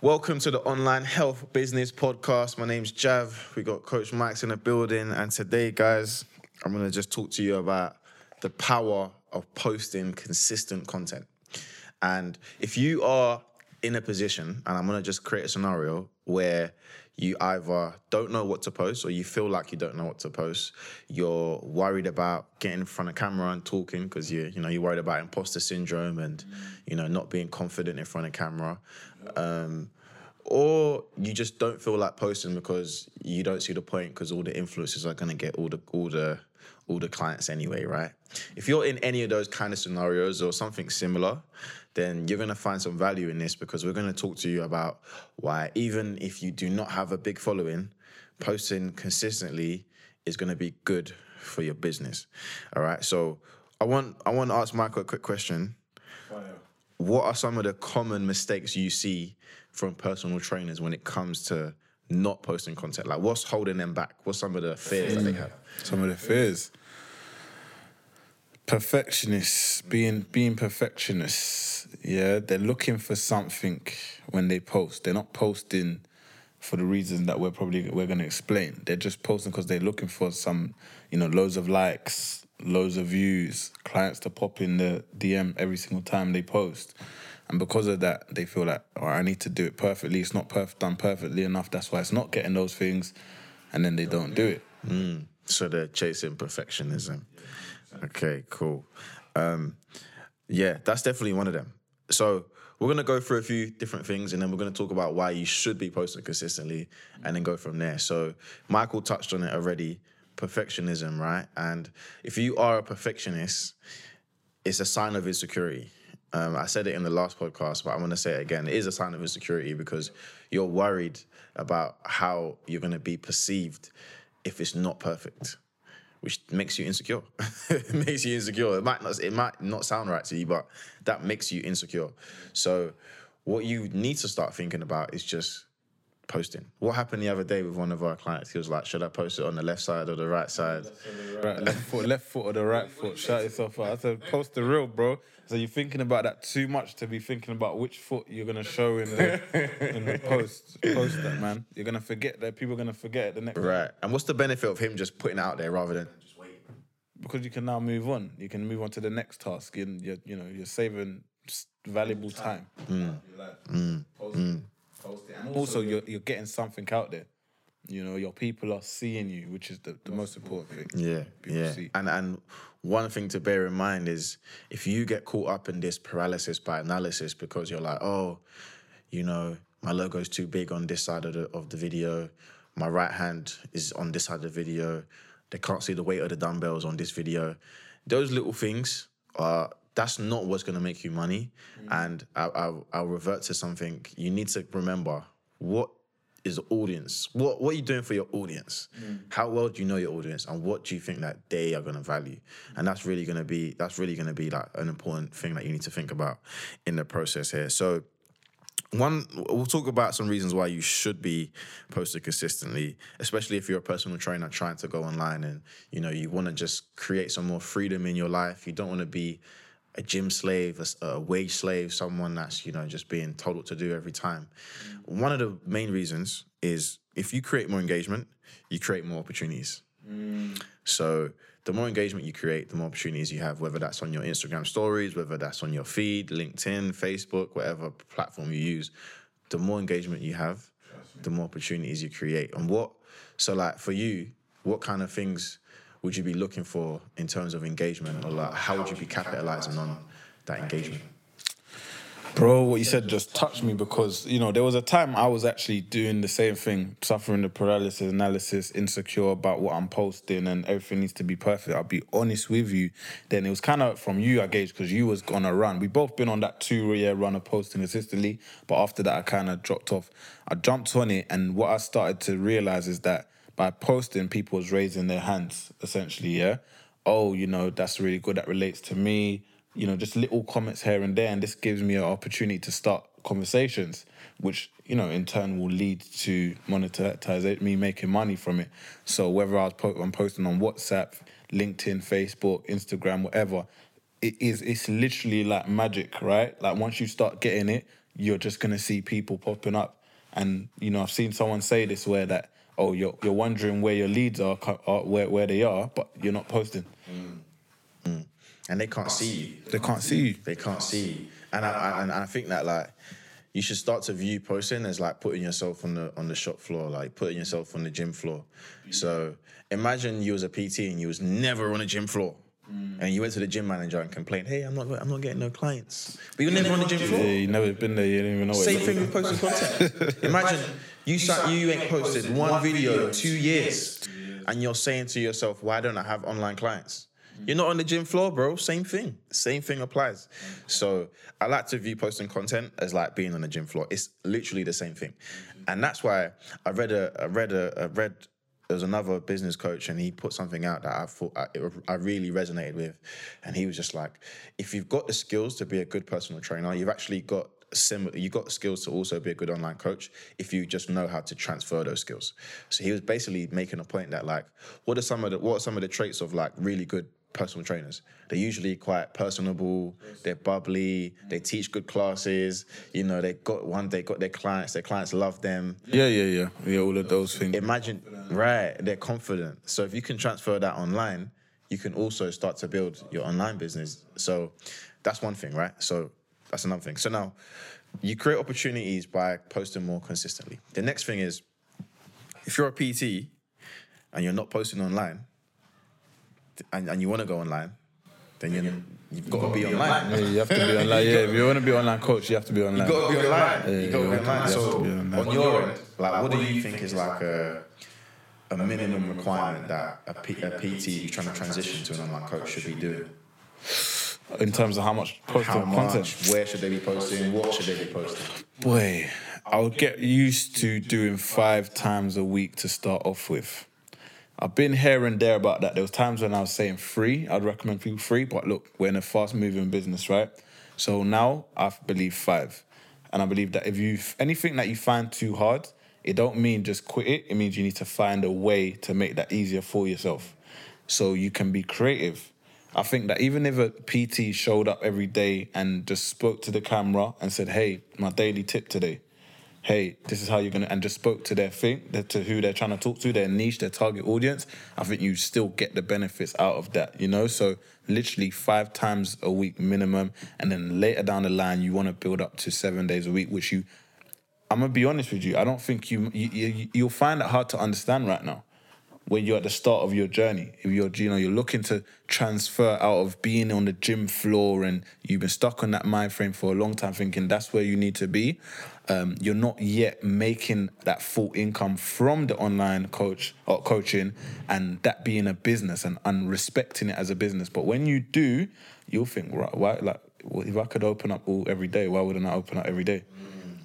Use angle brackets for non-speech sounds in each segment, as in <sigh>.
Welcome to the Online Health Business Podcast. My name's Jav. We got Coach Mike's in the building, and today, guys, I'm gonna just talk to you about the power of posting consistent content. And if you are in a position, and I'm gonna just create a scenario where you either don't know what to post or you feel like you don't know what to post, you're worried about getting in front of camera and talking because you you know you're worried about imposter syndrome and you know not being confident in front of camera. Um, or you just don't feel like posting because you don't see the point because all the influencers are gonna get all the all the all the clients anyway, right? If you're in any of those kind of scenarios or something similar, then you're gonna find some value in this because we're gonna talk to you about why even if you do not have a big following, posting consistently is gonna be good for your business. All right. So I want I want to ask Michael a quick question. What are some of the common mistakes you see from personal trainers when it comes to not posting content? Like, what's holding them back? What's some of the fears that they have? Some of the fears. Perfectionists, being being perfectionists, yeah, they're looking for something when they post. They're not posting for the reasons that we're probably we're gonna explain. They're just posting because they're looking for some, you know, loads of likes, loads of views, clients to pop in the DM every single time they post. And because of that, they feel like, oh, I need to do it perfectly. It's not perf- done perfectly enough. That's why it's not getting those things. And then they don't do it. So they're chasing perfectionism. Okay, cool. Um, yeah, that's definitely one of them. So we're gonna go through a few different things, and then we're gonna talk about why you should be posting consistently, and then go from there. So Michael touched on it already. Perfectionism, right? And if you are a perfectionist, it's a sign of insecurity. Um, I said it in the last podcast, but I'm going to say it again. It is a sign of insecurity because you're worried about how you're going to be perceived if it's not perfect, which makes you insecure. <laughs> it makes you insecure. It might not. It might not sound right to you, but that makes you insecure. So, what you need to start thinking about is just posting. What happened the other day with one of our clients? He was like, "Should I post it on the left side or the right side?" Right, left foot, left foot or the right foot. Shut yourself out. I said, post the real, bro. So you're thinking about that too much to be thinking about which foot you're gonna show in the in the post. Post that, man. You're gonna forget that. People are gonna forget it the next. Right. And what's the benefit of him just putting it out there rather than just waiting? Because you can now move on. You can move on to the next task. And you're, you know, you're saving valuable time. Mm. Post it. And also, you're you're getting something out there. You know, your people are seeing you, which is the, the most important thing. Yeah, People yeah. see. And and one thing to bear in mind is if you get caught up in this paralysis by analysis because you're like, oh, you know, my logo's too big on this side of the of the video, my right hand is on this side of the video, they can't see the weight of the dumbbells on this video. Those little things are that's not what's gonna make you money. Mm. And I, I, I'll revert to something. You need to remember what is the audience. What what are you doing for your audience? Mm. How well do you know your audience, and what do you think that they are going to value? And that's really going to be that's really going to be like an important thing that you need to think about in the process here. So. One, we'll talk about some reasons why you should be posted consistently, especially if you're a personal trainer trying to go online and you know you want to just create some more freedom in your life. You don't want to be a gym slave, a wage slave, someone that's you know just being told what to do every time. Mm. One of the main reasons is if you create more engagement, you create more opportunities. Mm. So the more engagement you create, the more opportunities you have, whether that's on your Instagram stories, whether that's on your feed, LinkedIn, Facebook, whatever platform you use, the more engagement you have, the more opportunities you create. And what, so like for you, what kind of things would you be looking for in terms of engagement or like how would you be capitalizing on that engagement? Bro, what you said just touched me because, you know, there was a time I was actually doing the same thing, suffering the paralysis analysis, insecure about what I'm posting and everything needs to be perfect. I'll be honest with you. Then it was kind of from you, I gauge, because you was on a run. We both been on that two year run of posting consistently, but after that, I kind of dropped off. I jumped on it, and what I started to realize is that by posting, people was raising their hands, essentially, yeah? Oh, you know, that's really good. That relates to me you know, just little comments here and there, and this gives me an opportunity to start conversations, which you know in turn will lead to monetization, me making money from it. So whether I was po- I'm posting on WhatsApp, LinkedIn, Facebook, Instagram, whatever, it is it's literally like magic, right? Like once you start getting it, you're just gonna see people popping up. And you know, I've seen someone say this where that oh you're you're wondering where your leads are, are where where they are, but you're not posting. Mm. Mm. and they can't see you. They can't see you. They can't see you. And I, I and I think that like you should start to view posting as like putting yourself on the on the shop floor, like putting yourself on the gym floor. So imagine you was a PT and you was never on a gym floor. And you went to the gym manager and complained, "Hey, I'm not, I'm not getting no clients." But you're never on the gym floor. Yeah, you never been there. You didn't even know. What Same it thing with posting content. <laughs> Imagine you sat, you ain't posted one video in two years, and you're saying to yourself, "Why don't I have online clients?" Mm. You're not on the gym floor, bro. Same thing. Same thing applies. So I like to view posting content as like being on the gym floor. It's literally the same thing, mm-hmm. and that's why I read a I read a I read there was another business coach and he put something out that I thought I, it- I really resonated with, and he was just like, if you've got the skills to be a good personal trainer, you've actually got similar. You got skills to also be a good online coach if you just know how to transfer those skills. So he was basically making a point that like, what are some of the what are some of the traits of like really good personal trainers? They're usually quite personable. They're bubbly. They teach good classes. You know, they got one. They got their clients. Their clients love them Yeah, yeah, yeah, yeah. All of those things. imagine right they're confident so if you can transfer that online you can also start to build your online business so that's one thing right so that's another thing so now you create opportunities by posting more consistently the next thing is if you're a pt and you're not posting online and, and you want to go online then you you've got to be online Yeah, you have to be online. <laughs> Yeah, if you want to be online coach, you have to be online. You gotta be online. Yeah, you gotta be online. So to be online. on your end, like, what do you think is like a a minimum requirement that a, P, a PT who's trying to transition to an online coach should be doing? In terms of how much posting How content. Where should they be posting? What should they be posting? Boy, I would get used to doing five times a week to start off with. I've been here and there about that. There was times when I was saying three. I'd recommend people three, but look, we're in a fast-moving business, right? So now I believe five, and I believe that if you anything that you find too hard, it don't mean just quit it. It means you need to find a way to make that easier for yourself, so you can be creative. I think that even if a PT showed up every day and just spoke to the camera and said, "Hey, my daily tip today," hey, this is how you're gonna, and just spoke to their thing, to who they're trying to talk to, their niche, their target audience, I think you still get the benefits out of that, you know? So literally five times a week minimum, and then later down the line, you wanna build up to seven days a week, which you, I'm gonna be honest with you, I don't think you, you, you you'll find it hard to understand right now when you're at the start of your journey. If you're, you know, you're looking to transfer out of being on the gym floor and you've been stuck on that mind frame for a long time, thinking that's where you need to be. Um, you're not yet making that full income from the online coach or coaching, and that being a business and, and respecting it as a business. But when you do, you'll think, right, why, like, well, if I could open up all every day, why wouldn't I open up every day?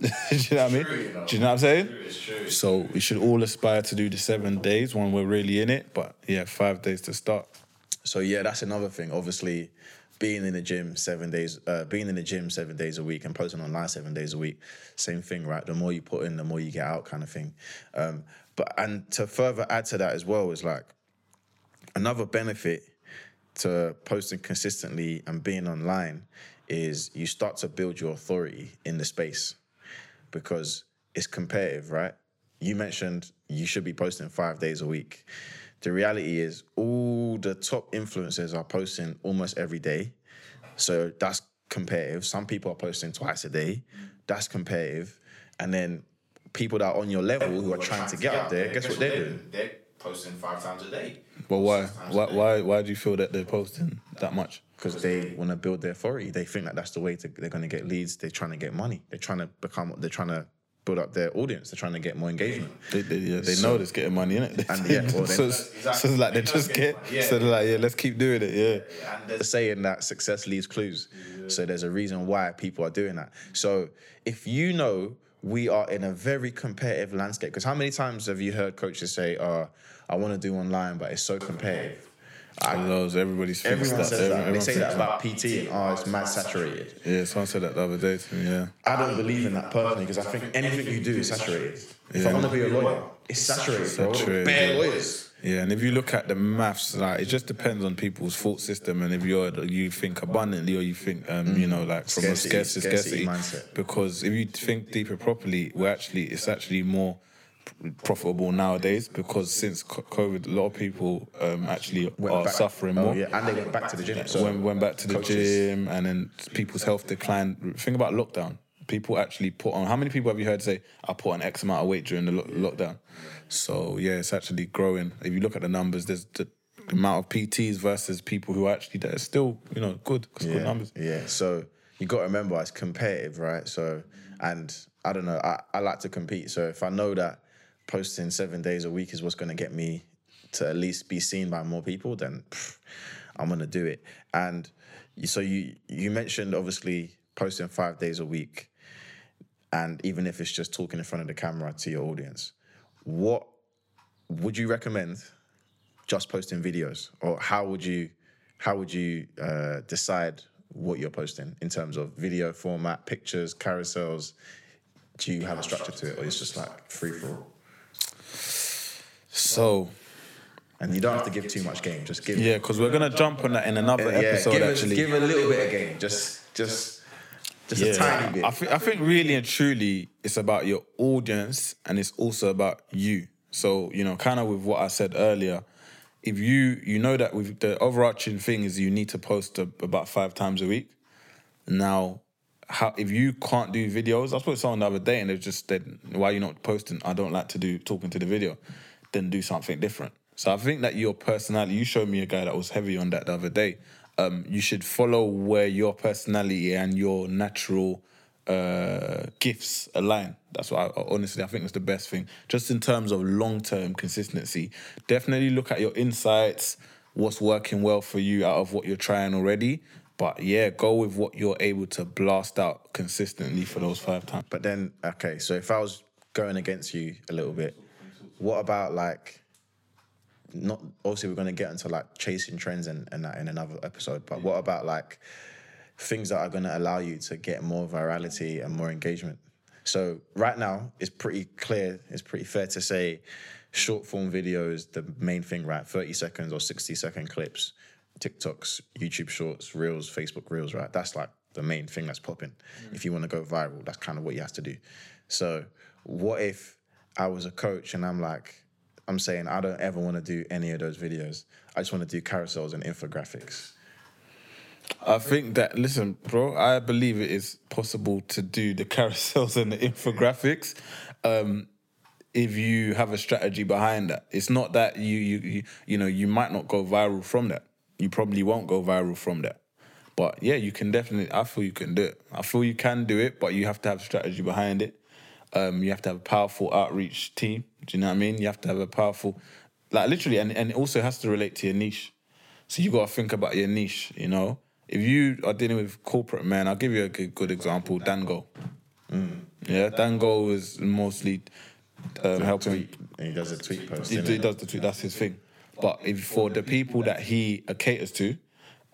<laughs> do you know what I mean? Do you know what I'm saying? So we should all aspire to do the seven days when we're really in it. But yeah, five days to start. So yeah, that's another thing. Obviously, being in the gym seven days, uh, being in the gym seven days a week and posting online seven days a week, same thing, right? The more you put in, the more you get out, kind of thing. Um, but and to further add to that as well is like another benefit to posting consistently and being online is you start to build your authority in the space because it's competitive, right? You mentioned you should be posting five days a week. The reality is, all the top influencers are posting almost every day. So that's competitive. Some people are posting twice a day. That's competitive. And then people that are on your level who are trying to get up there, guess what they're doing? They're posting five times a day. But why? Why? Why? Why do you feel that they're posting that much? because they want to build their authority. They think that that's the way to they're going to get leads. They're trying to get money. They're trying to become. They're trying to build up their audience. They're trying to get more engagement. They, they, yeah, they know it's getting money in it. And <laughs> yeah, well, so, then- it's, so it's like they just get. So they're like, yeah, let's keep doing it. Yeah. And there's a saying that success leaves clues. So there's a reason why people are doing that. So if you know we are in a very competitive landscape, because how many times have you heard coaches say, "Oh, I want to do online, but it's so competitive." I knows everybody's Everyone that. says that. They Everyone say that about PT. And, oh, it's mad saturated. Yeah, someone said that the other day to me. Yeah. I don't believe in that personally because I think anything you do is saturated. If I want to be a lawyer, it's saturated, bro. Saturated, Bare lawyers. Yeah, and if you look at the maths, like it just depends on people's thought system, and if you're you think abundantly or you think, um, you know, like from Scarcity- a scarcity, scarcity scarcity. mindset. Because if you think deeper properly, we're actually it's actually more profitable nowadays because since COVID, a lot of people um, actually Went are back- suffering oh, more. yeah, and they went back to the gym. So went, went back to the coaches- gym and then people's health declined. Think about lockdown. People actually put on. How many people have you heard say, "I put on X amount of weight during the lo- lockdown"? So yeah, it's actually growing. If you look at the numbers, there's the, amount of PTs versus people who are actually there. Still, you know, good. It's good numbers. Yeah. So you got to remember it's competitive, right? So and I don't know. I, I like to compete. So if I know that posting seven days a week is what's going to get me to at least be seen by more people, then pff, I'm gonna do it. And so you you mentioned obviously posting five days a week, and even if it's just talking in front of the camera to your audience, what would you recommend? Just posting videos, or how would you how would you uh, decide what you're posting in terms of video format, pictures, carousels? Do you have a structure to it, or it's just like free for all? So And you don't have to give too much game. Just give yeah, because we're gonna jump on that in another yeah, episode. give, actually, give a little bit of game. Just just just a tiny bit. I think I think really and truly it's about your audience and it's also about you. So, you know, kind of with what I said earlier, if you you know that with the overarching thing is you need to post a, about five times a week. Now, how if you can't do videos, I spoke to someone the other day and they just said, Why are you not posting? I don't like to do talking to the video. Then do something different. So I think that your personality, you showed me a guy that was heavy on that the other day. Um, you should follow where your personality and your natural uh, gifts align. That's what I honestly I think is the best thing. Just in terms of long term consistency, definitely look at your insights, what's working well for you out of what you're trying already. But yeah, go with what you're able to blast out consistently for those five times. But then, okay, so if I was going against you a little bit, what about like, not obviously we're going to get into like chasing trends and, and that in another episode, but what about like things that are going to allow you to get more virality and more engagement? So right now, it's pretty clear, it's pretty fair to say short form videos, the main thing, right? 30 seconds or 60 second clips, TikToks, YouTube shorts, Reels, Facebook Reels, right? That's like the main thing that's popping. Mm. If you want to go viral, that's kind of what you have to do. So what if I was a coach and I'm like, I'm saying I don't ever want to do any of those videos. I just want to do carousels and infographics. I think that listen, bro. I believe it is possible to do the <laughs> carousels and the infographics, um, if you have a strategy behind that. It's not that you you you you know you might not go viral from that. You probably won't go viral from that. But yeah, you can definitely. I feel you can do it. I feel you can do it, but you have to have strategy behind it. Um, you have to have a powerful outreach team. Do you know what I mean? You have to have a powerful, like literally, and, and it also has to relate to your niche. So you got to think about your niche. You know, if you are dealing with corporate men, I'll give you a good, good example. Dango. Yeah, Dango is mostly um, helping. He does a tweet post. He, he does the tweet. That's his thing. But if for the people that he caters to,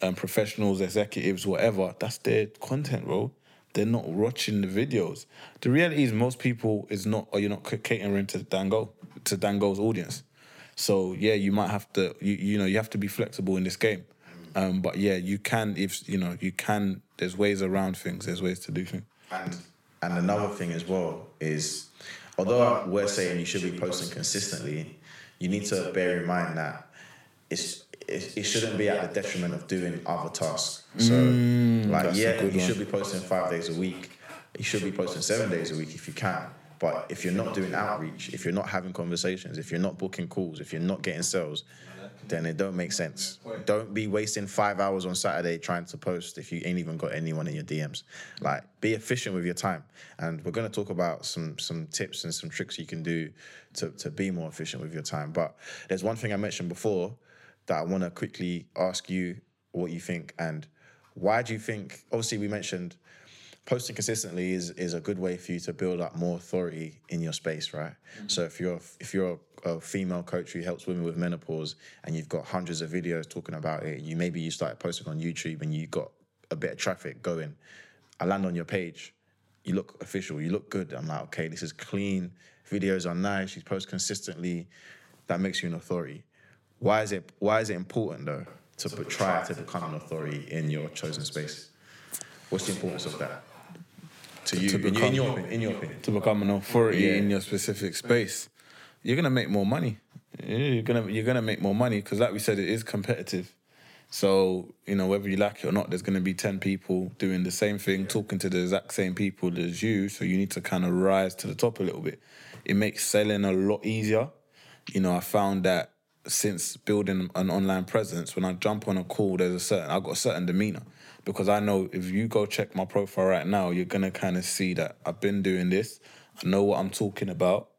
um, professionals, executives, whatever, that's their content, bro. They're not watching the videos. The reality is, most people is not, or you're not catering to Dango, to Dango's audience. So yeah, you might have to, you, you know, you have to be flexible in this game. Um, but yeah, you can, if you know, you can. There's ways around things. There's ways to do things. And and another thing as well is, although we're saying you should be posting consistently, you need to bear in mind that it's it, it shouldn't be at the detriment of doing other tasks. So, like, yeah, you one. should be posting five days a week. You should be posting seven days a week if you can. But if you're not doing outreach, if you're not having conversations, if you're not booking calls, if you're not getting sales, then it don't make sense. Don't be wasting five hours on Saturday trying to post if you ain't even got anyone in your DMs. Like, be efficient with your time. And we're gonna talk about some some tips and some tricks you can do to to be more efficient with your time. But there's one thing I mentioned before that I want to quickly ask you what you think and why do you think? Obviously, we mentioned posting consistently is is a good way for you to build up more authority in your space, right? Mm-hmm. So if you're if you're a, female coach who helps women with menopause and you've got hundreds of videos talking about it, you maybe you started posting on YouTube and you got a bit of traffic going. I land on your page, you look official, you look good. I'm like, okay, this is clean. Videos are nice. You post consistently. That makes you an authority. Why is it why is it important though to put, try to become an authority in your chosen space? What's the importance of that to you? to in, your- in your opinion, in your opinion. to become an authority Yeah. in your specific space, you're gonna make more money. You're gonna you're gonna make more money because, like we said, it is competitive. So you know whether you like it or not, there's gonna be ten people doing the same thing, talking to the exact same people as you. So you need to kind of rise to the top a little bit. It makes selling a lot easier. You know, I found that since building an online presence, when I jump on a call, there's a certain I've got a certain demeanor because I know if you go check my profile right now, you're gonna kind of see that I've been doing this. I know what I'm talking about.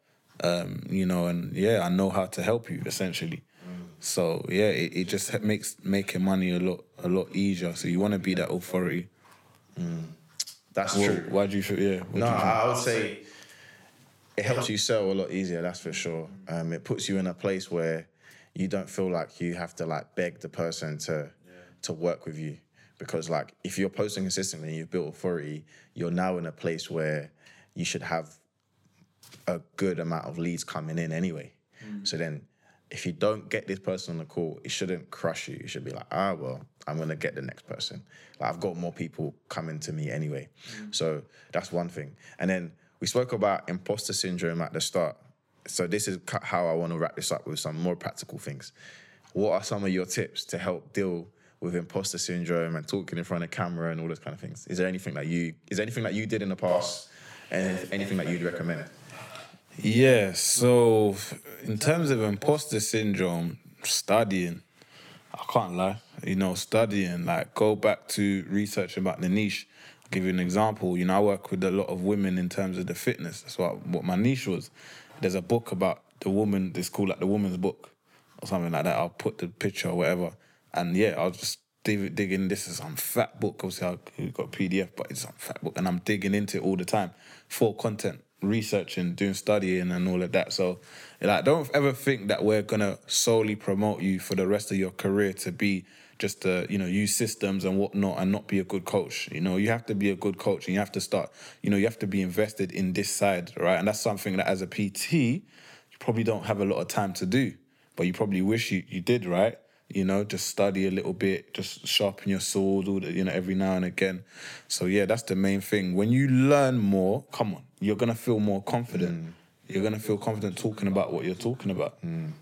Um, you know, and yeah, I know how to help you essentially. So yeah, it, it just makes making money a lot a lot easier. So you want to be that authority. That's Well, true. why do you feel? Yeah. No, you think? I I would say it helps you sell a lot easier. That's for sure. Um, it puts you in a place where you don't feel like you have to like beg the person to to work with you because like if you're posting consistently and you've built authority, you're now in a place where you should have a good amount of leads coming in anyway. So then if you don't get this person on the call, it shouldn't crush you. You should be like, ah, well, I'm gonna get the next person. Like I've got more people coming to me anyway. So that's one thing. And then we spoke about imposter syndrome at the start. So this is how I want to wrap this up with some more practical things. What are some of your tips to help deal with imposter syndrome and talking in front of camera and all those kind of things? Is there anything that you is there anything that you did in the past and anything that you'd recommend? Yeah, so in terms of imposter syndrome, studying, I can't lie, you know, studying, like go back to research about the niche. Give you an example. You know, I work with a lot of women in terms of the fitness. That's what, what my niche was. There's a book about the woman, it's called like the woman's book or something like that. I'll put the picture or whatever. And yeah, I'll just dig, in. This is some fat book. Obviously, I've got a PDF, but it's some fat book. And I'm digging into it all the time for content researching, doing studying, and all of that. So, like, don't ever think that we're gonna solely promote you for the rest of your career to be just to, you know, use systems and whatnot and not be a good coach. You know, you have to be a good coach and you have to start, you know, you have to be invested in this side, right? And that's something that as a PT, you probably don't have a lot of time to do, but you probably wish you, you did, right? You know, just study a little bit, just sharpen your sword, all the, you know, every now and again. So yeah, that's the main thing. When you learn more, come on, you're gonna feel more confident. Mm. You're gonna feel confident talking about what you're talking about.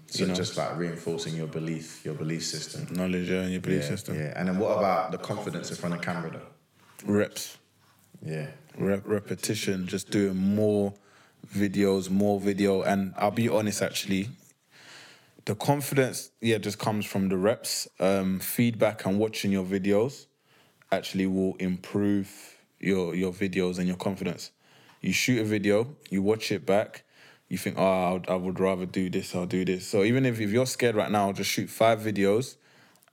So just like reinforcing your belief, your belief system. Knowledge yeah, and your belief Yeah, system. yeah. And then what about the confidence in front of camera though? Reps. Yeah. Rep- repetition, just doing more videos, more video. And I'll be honest, actually, the confidence, yeah, just comes from the reps. Um, feedback and watching your videos actually will improve your your videos and your confidence. You shoot a video, you watch it back, you think, oh, I would, rather do this, I'll do this. So even if, if you're scared right now, just shoot five videos,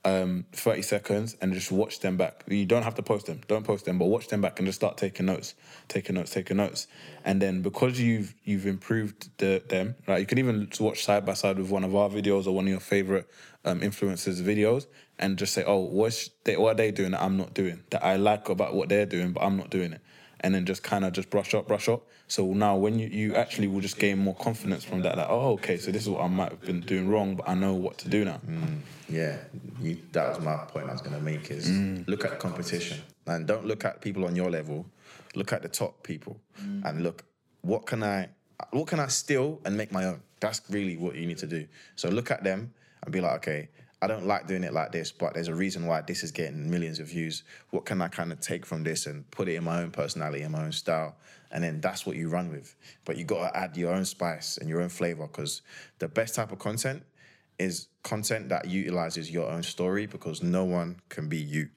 um, 30 seconds, and just watch them back. You don't have to post them, don't post them, but watch them back and just start taking notes, taking notes, taking notes. And then because you've you've improved the, them, right, you can even watch side by side with one of our videos or one of your favorite um, influencers' videos and just say, oh, what's they, what are they doing that I'm not doing, that I like about what they're doing, but I'm not doing it and then just kind of just brush up, brush up. So now when you, you actually will just gain more confidence from that, like, oh, okay, so this is what I might have been doing wrong, but I know what to do now. Mm, yeah. You, that was my point I was gonna make is mm. look at competition. And don't look at people on your level. Look at the top people mm. and look, what can I what can I steal and make my own? That's really what you need to do. So look at them and be like, okay, I don't like doing it like this, but there's a reason why this is getting millions of views. What can I kind of take from this and put it in my own personality and my own style? And then that's what you run with. But you got to add your own spice and your own flavor because the best type of content is content that utilizes your own story because no one can be you.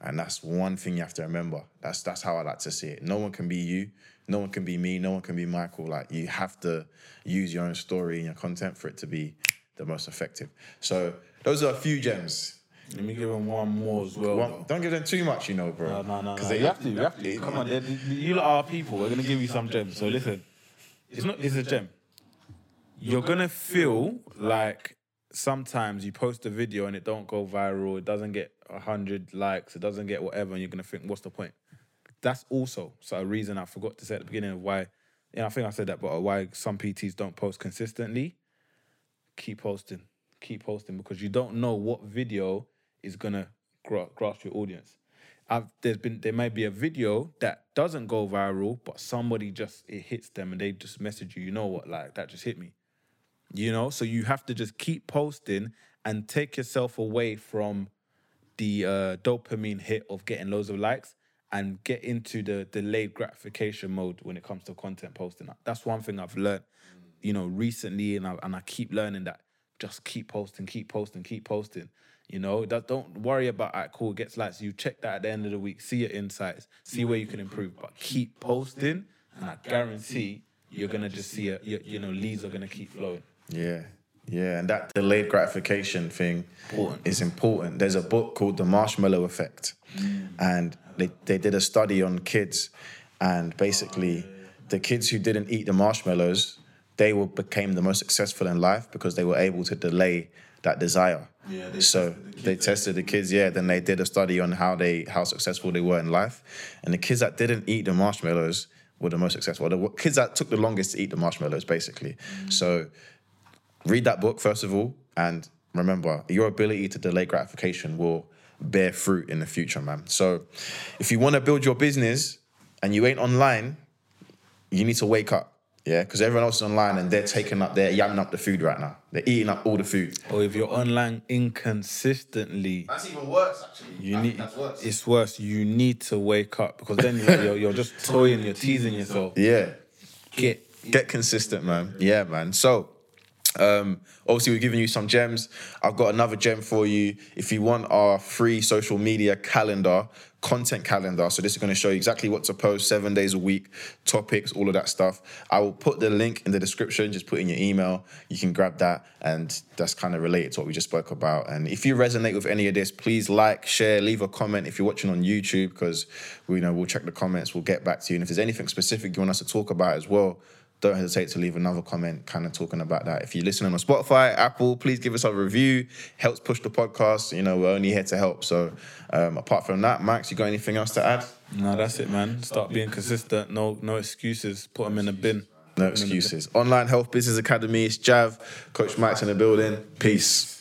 And that's one thing you have to remember. That's that's how I like to see it. No one can be you. No one can be me. No one can be Michael. Like you have to use your own story and your content for it to be the most effective. So those are a few gems. Let me give them one more as well. One, don't give them too much, you know, bro. No, no, no, 'Cause no. they- You have to, you have to. Come on, they- they- you lot are people. We're gonna give you some gems. So listen, it's not. It's a gem. You're gonna feel like sometimes you post a video and it don't go viral. It doesn't get hundred likes. It doesn't get whatever, and you're gonna think, what's the point? That's also so a reason I forgot to say at the beginning of why. Yeah, I think I said that, but why some PTs don't post consistently. Keep posting. Keep posting because you don't know what video is gonna gra- grasp your audience. I've, there's been there might be a video that doesn't go viral, but somebody just it hits them and they just message you. You know what? Like that just hit me. You know, so you have to just keep posting and take yourself away from the uh, dopamine hit of getting loads of likes and get into the delayed gratification mode when it comes to content posting. That's one thing I've learned, you know, recently, and I and I keep learning that. Just keep posting, keep posting, keep posting. You know, that don't worry about it. Cool, gets likes. You check that at the end of the week, see your insights, see where you can improve, but keep posting, and I guarantee you're gonna just see it. You, know, leads are gonna keep flowing. Yeah. Yeah, and that delayed gratification thing Important. is important. There's a book called The Marshmallow Effect, and they, they did a study on kids, and basically, the kids who didn't eat the marshmallows, they were, became the most successful in life because they were able to delay that desire. Yeah, they so tested the they tested the kids, yeah. Then they did a study on how they how successful they were in life, and the kids that didn't eat the marshmallows were the most successful. The kids that took the longest to eat the marshmallows, basically. Mm. So read that book first of all, and remember your ability to delay gratification will bear fruit in the future, man. So if you want to build your business and you ain't online, you need to wake up. Yeah, because everyone else is online and they're taking up, they're yamming up the food right now. They're eating up all the food. Or if you're online inconsistently, That's even worse, actually. You That- need that's worse. it's worse. You need to wake up because then you're, you're, you're just <laughs> toying, you're teasing yourself. Yeah, Get get consistent, man. Yeah, man. So, um, obviously, we're giving you some gems. I've got another gem for you. If you want our free social media calendar, content calendar, so this is going to show you exactly what to post seven days a week, topics, all of that stuff. I will put the link in the description. Just put in your email. You can grab that, and that's kind of related to what we just spoke about. And if you resonate with any of this, please like, share, leave a comment if you're watching on YouTube, because we know we'll check the comments. We'll get back to you. And if there's anything specific you want us to talk about as well don't hesitate to leave another comment kind of talking about that. If you're listening on Spotify, Apple, please give us a review. Helps push the podcast. You know, we're only here to help. So um, apart from that, Max, you got anything else to add? no, that's it, man. Start being consistent. No, no excuses. Put them in a bin. No excuses. Online Health Business Academy, it's Jav, Coach Max in the building. Peace.